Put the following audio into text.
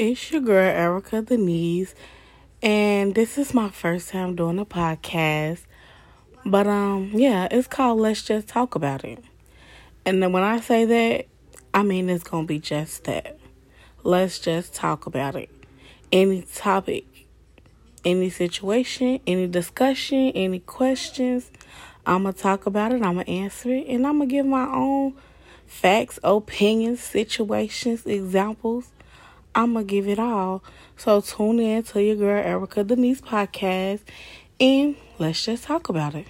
it's your girl Erica Denise, and this is my first time doing a podcast. But um, yeah, it's called Let's Just Talk About It. And then when I say that, I mean it's gonna be just that. Let's just talk about it. Any topic, any situation, any discussion, any questions, I'm gonna talk about it. I'm gonna answer it, and I'm gonna give my own facts, opinions, situations, examples I'm going to give it all. So tune in to your girl Erica Denise podcast and let's just talk about it.